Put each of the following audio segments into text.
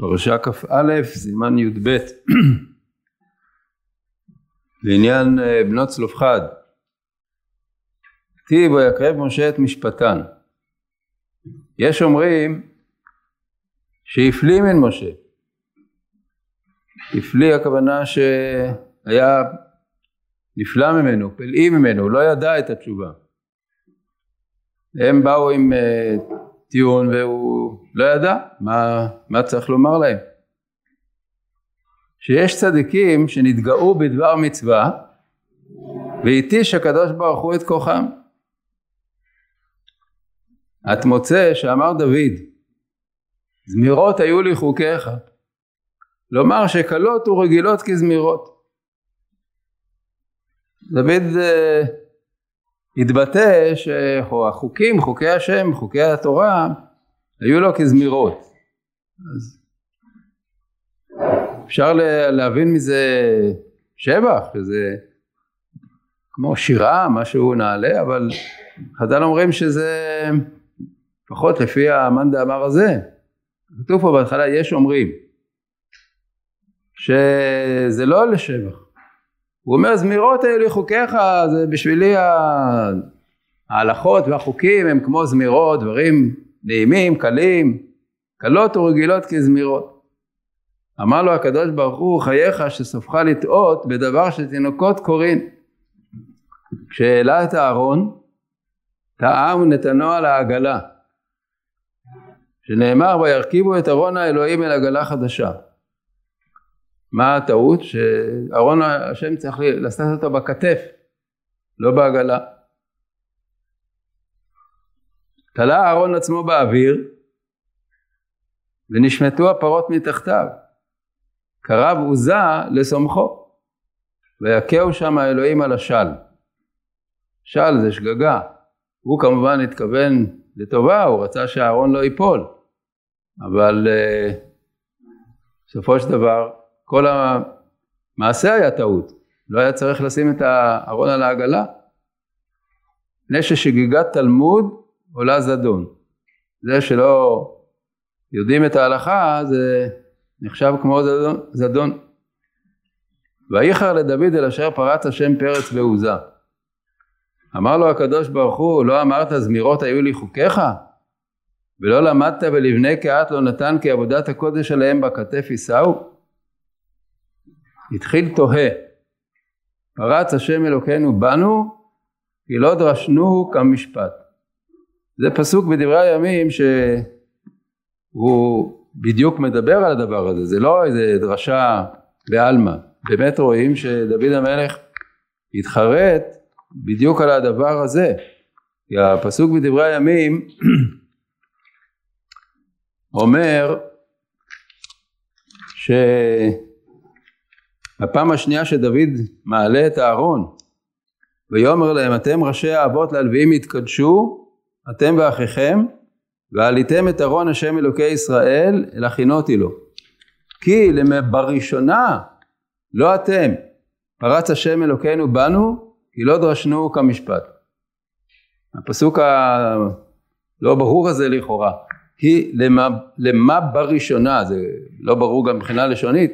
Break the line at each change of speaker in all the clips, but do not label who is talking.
פרשה כ"א, סימן י"ב, לעניין אה, בנות צלופחד. טיב ויקרב משה את משפטן. יש אומרים שהפליא מן משה. הפליא הכוונה שהיה נפלא ממנו, פלאי ממנו, הוא לא ידע את התשובה. הם באו עם אה, טיעון והוא לא ידע מה, מה צריך לומר להם. שיש צדיקים שנתגאו בדבר מצווה והתיש הקדוש ברוך הוא את כוחם. את מוצא שאמר דוד זמירות היו לי חוקיך לומר שקלות ורגילות כזמירות. דוד uh, התבטא שהחוקים, חוקי השם, חוקי התורה, היו לו כזמירות. אז אפשר להבין מזה שבח, שזה כמו שירה, משהו נעלה, אבל חז"ל אומרים שזה לפחות לפי המאן דאמר הזה. כתוב פה בהתחלה יש אומרים שזה לא לשבח הוא אומר זמירות האלה חוקיך זה בשבילי ההלכות והחוקים הם כמו זמירות דברים נעימים קלים קלות ורגילות כזמירות. אמר לו הקדוש ברוך הוא חייך שסופך לטעות בדבר שתינוקות קוראים. כשהעלה את הארון טעה ונתנו על העגלה שנאמר וירכיבו את ארון האלוהים אל עגלה חדשה מה הטעות? שארון השם צריך לשאת אותו בכתף, לא בעגלה. תלה אהרון עצמו באוויר ונשמטו הפרות מתחתיו. קרב עוזה לסומכו ויכהו שם האלוהים על השל. של זה שגגה. הוא כמובן התכוון לטובה, הוא רצה שהארון לא ייפול. אבל uh, בסופו של דבר כל המעשה היה טעות, לא היה צריך לשים את הארון על העגלה. מפני ששגיגת תלמוד עולה זדון. זה שלא יודעים את ההלכה זה נחשב כמו זדון. זדון. וייחר לדוד אל אשר פרץ השם פרץ ועוזה. אמר לו הקדוש ברוך הוא לא אמרת זמירות היו לי חוקיך? ולא למדת ולבני קהת לא נתן כי עבודת הקודש עליהם בכתף יישאו? התחיל תוהה פרץ השם אלוקינו בנו כי לא דרשנו כמשפט. זה פסוק בדברי הימים שהוא בדיוק מדבר על הדבר הזה זה לא איזה דרשה בעלמא. באמת רואים שדוד המלך התחרט בדיוק על הדבר הזה. כי הפסוק בדברי הימים אומר ש... הפעם השנייה שדוד מעלה את הארון ויאמר להם אתם ראשי האבות ללוויים התקדשו אתם ואחיכם ועליתם את ארון השם אלוקי ישראל אל הכינותי לו. כי בראשונה לא אתם פרץ השם אלוקינו בנו כי לא דרשנו כמשפט. הפסוק הלא ברור הזה לכאורה. כי למה, למה בראשונה זה לא ברור גם מבחינה לשונית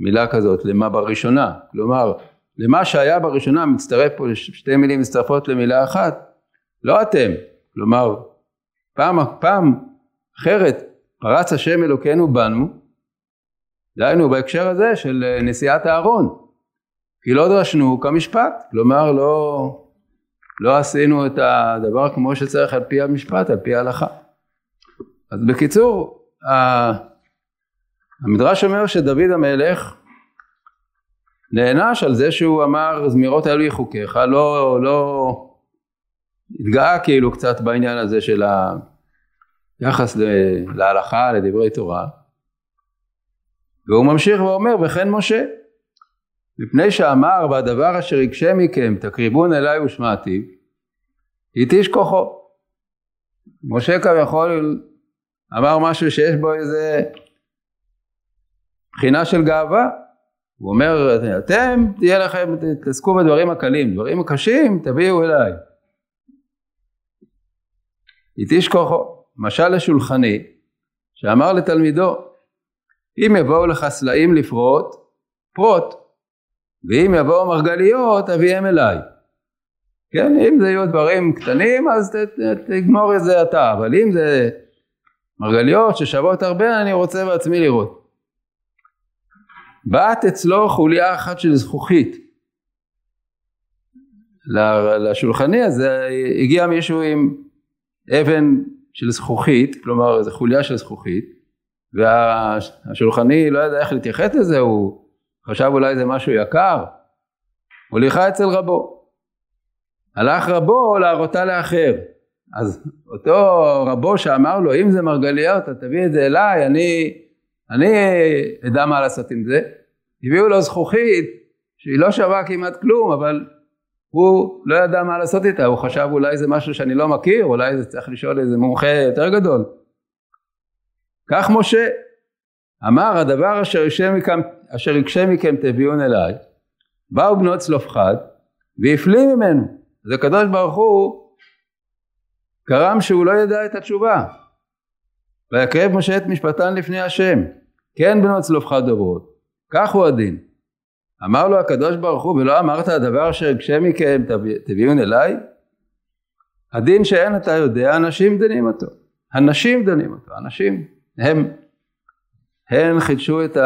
מילה כזאת, למה בראשונה, כלומר למה שהיה בראשונה מצטרף פה שתי מילים מצטרפות למילה אחת, לא אתם, כלומר פעם, פעם אחרת פרץ השם אלוקינו בנו, דהיינו בהקשר הזה של נשיאת הארון, כי לא דרשנו כמשפט, כלומר לא, לא עשינו את הדבר כמו שצריך על פי המשפט, על פי ההלכה. אז בקיצור, המדרש אומר שדוד המלך נענש על זה שהוא אמר זמירות האלו לי חוקיך, לא, לא התגאה כאילו קצת בעניין הזה של היחס להלכה, לדברי תורה, והוא ממשיך ואומר וכן משה מפני שאמר והדבר אשר יקשה מכם תקריבון אליי ושמעתי התיש כוחו משה כביכול אמר משהו שיש בו איזה בחינה של גאווה. הוא אומר, אתם, תהיה לכם, תתעסקו בדברים הקלים, דברים הקשים תביאו אליי. איתיש כוחו, משל לשולחני, שאמר לתלמידו, אם יבואו לך סלעים לפרוט, פרוט, ואם יבואו מרגליות, תביאם אליי. כן, אם זה יהיו דברים קטנים, אז ת, ת, תגמור את זה אתה, אבל אם זה מרגליות ששוות הרבה, אני רוצה בעצמי לראות. באת אצלו חוליה אחת של זכוכית. לשולחני הזה הגיע מישהו עם אבן של זכוכית, כלומר איזו חוליה של זכוכית, והשולחני לא ידע איך להתייחס לזה, הוא חשב אולי זה משהו יקר, הוליכה אצל רבו. הלך רבו להראותה לאחר. אז אותו רבו שאמר לו, אם זה מרגליות, אתה תביא את זה אליי, אני, אני אדע מה לעשות עם זה. הביאו לו זכוכית, שהיא לא שווה כמעט כלום, אבל הוא לא ידע מה לעשות איתה, הוא חשב אולי זה משהו שאני לא מכיר, אולי זה צריך לשאול איזה מומחה יותר גדול. כך משה אמר הדבר אשר יקשה מכם, אשר יקשה מכם תביאון אליי, באו בנות צלופחד והפליא ממנו. אז הקדוש ברוך הוא גרם שהוא לא ידע את התשובה. ויקרב משה את משפטן לפני השם, כן בנות צלופחד דוברות, כך הוא הדין. אמר לו הקדוש ברוך הוא ולא אמרת הדבר אשר יקשה מכם תביאון אליי? הדין שאין אתה יודע, אנשים דנים אותו. הנשים דנים אותו, אנשים הם, הם חידשו את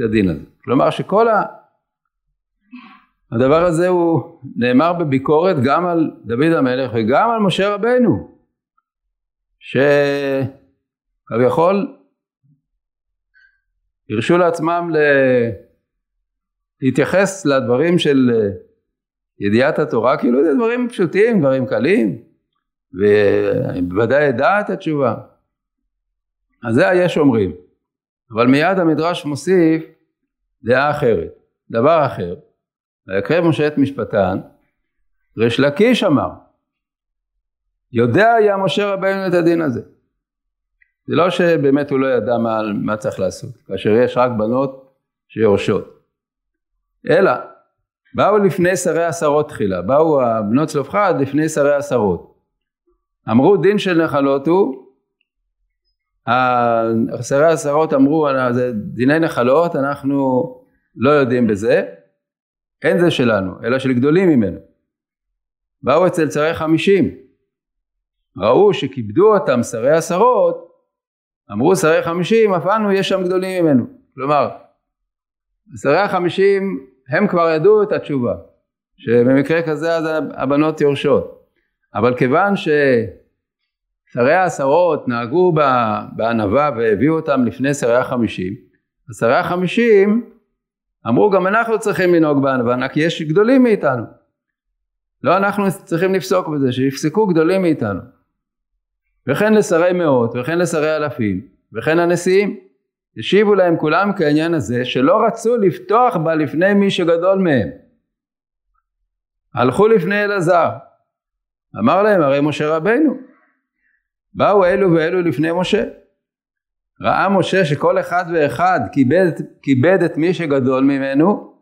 הדין הזה. כלומר שכל ה... הדבר הזה הוא נאמר בביקורת גם על דוד המלך וגם על משה רבנו שכביכול הרשו לעצמם ל... להתייחס לדברים של אה, ידיעת התורה כאילו זה דברים פשוטים, דברים קלים ואני בוודאי אדע את התשובה. אז זה יש אומרים. אבל מיד המדרש מוסיף דעה אחרת, דבר אחר. ויקרב משה את משפטן, ריש לקיש אמר, יודע היה משה רבינו את הדין הזה. זה לא שבאמת הוא לא ידע מה, מה צריך לעשות, כאשר יש רק בנות שיורשות. אלא, באו לפני שרי עשרות תחילה, באו הבנות צלופחד לפני שרי עשרות. אמרו דין של נחלות הוא, שרי עשרות אמרו זה דיני נחלות, אנחנו לא יודעים בזה, אין זה שלנו, אלא של גדולים ממנו. באו אצל שרי חמישים, ראו שכיבדו אותם שרי עשרות, אמרו שרי חמישים, אף אנו יש שם גדולים ממנו. כלומר, שרי החמישים הם כבר ידעו את התשובה, שבמקרה כזה אז הבנות יורשות. אבל כיוון ששרי העשרות נהגו בענווה והביאו אותם לפני שרי החמישים, אז שרי החמישים אמרו גם אנחנו צריכים לנהוג בענווה כי יש גדולים מאיתנו. לא אנחנו צריכים לפסוק בזה, שיפסקו גדולים מאיתנו. וכן לשרי מאות, וכן לשרי אלפים, וכן הנשיאים. השיבו להם כולם כעניין הזה, שלא רצו לפתוח בה לפני מי שגדול מהם. הלכו לפני אלעזר. אמר להם הרי משה רבנו. באו אלו ואלו לפני משה. ראה משה שכל אחד ואחד כיבד, כיבד את מי שגדול ממנו,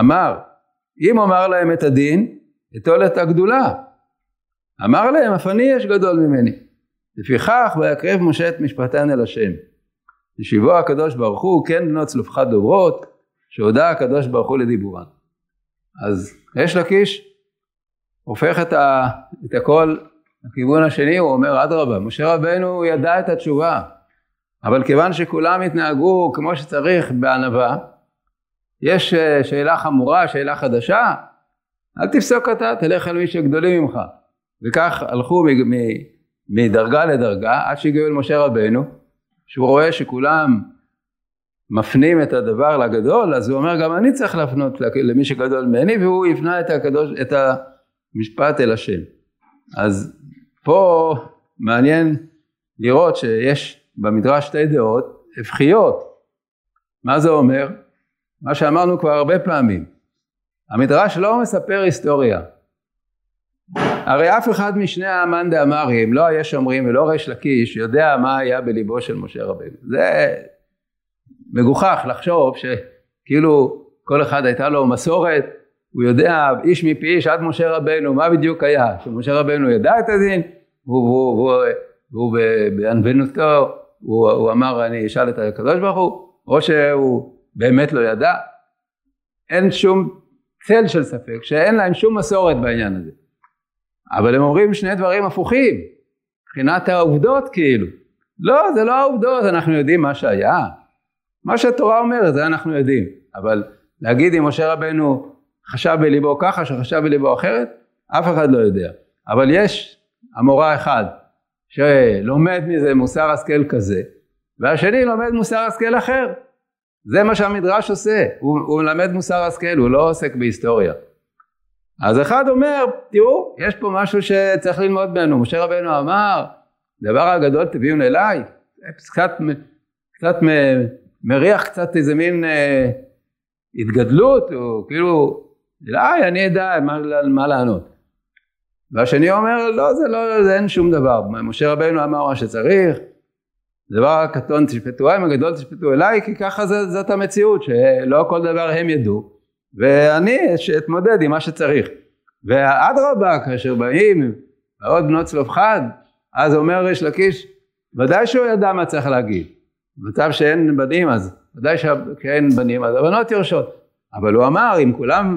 אמר, אם אומר להם את הדין, אטול את הגדולה. אמר להם, אף אני יש גדול ממני. לפיכך, ויקרב משה את משפטן אל השם. ישיבו הקדוש ברוך הוא, כן בנות צלופחת דוברות, שהודה הקדוש ברוך הוא לדיבורן. אז יש לקיש, הופך את, ה, את הכל לכיוון השני, הוא אומר, אדרבה, משה רבנו ידע את התשובה. אבל כיוון שכולם התנהגו כמו שצריך בענווה, יש אה, שאלה חמורה, שאלה חדשה, אל תפסוק אתה, תלך אל מי שגדולים ממך. וכך הלכו מדרגה לדרגה עד שהגיעו אל משה רבנו, שהוא רואה שכולם מפנים את הדבר לגדול, אז הוא אומר גם אני צריך להפנות למי שגדול ממני, והוא הפנה את, הקדוש, את המשפט אל השם. אז פה מעניין לראות שיש במדרש שתי דעות הפכיות. מה זה אומר? מה שאמרנו כבר הרבה פעמים. המדרש לא מספר היסטוריה. הרי אף אחד משני האמן דאמרים, לא היש אומרים ולא ריש לקיש, יודע מה היה בליבו של משה רבנו. זה מגוחך לחשוב שכאילו כל אחד הייתה לו מסורת, הוא יודע איש מפי איש עד משה רבנו, מה בדיוק היה, שמשה רבנו ידע את הדין, והוא בענוונותו הוא, הוא אמר אני אשאל את הקדוש ברוך הוא, או שהוא באמת לא ידע. אין שום צל של ספק, שאין להם שום מסורת בעניין הזה. אבל הם אומרים שני דברים הפוכים, מבחינת העובדות כאילו. לא, זה לא העובדות, אנחנו יודעים מה שהיה. מה שהתורה אומרת, זה אנחנו יודעים. אבל להגיד אם משה רבנו חשב בליבו ככה, שחשב בליבו אחרת, אף אחד לא יודע. אבל יש המורה אחד שלומד מזה מוסר השכל כזה, והשני לומד מוסר השכל אחר. זה מה שהמדרש עושה, הוא, הוא מלמד מוסר השכל, הוא לא עוסק בהיסטוריה. אז אחד אומר, תראו, יש פה משהו שצריך ללמוד ממנו. משה רבנו אמר, דבר הגדול תביאו אליי. קצת, קצת מריח קצת איזה מין אה, התגדלות, או כאילו, אליי אני אדע מה, מה לענות. והשני אומר, לא, זה לא, זה אין שום דבר. משה רבנו אמר מה שצריך, דבר הקטון תשפטו עם הגדול תשפטו אליי, כי ככה זאת המציאות, שלא כל דבר הם ידעו, ואני אתמודד עם מה שצריך. ואדרבה, כאשר באים עוד בנות צלופחד, אז אומר ריש לקיש, ודאי שהוא ידע מה צריך להגיד. במצב שאין בנים אז, ודאי שאין בנים אז הבנות יורשות. אבל הוא אמר, אם כולם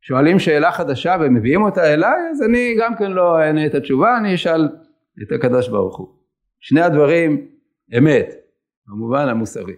שואלים שאלה חדשה ומביאים אותה אליי, אז אני גם כן לא אענה את התשובה, אני אשאל את הקדוש ברוך הוא. שני הדברים אמת, במובן המוסרי.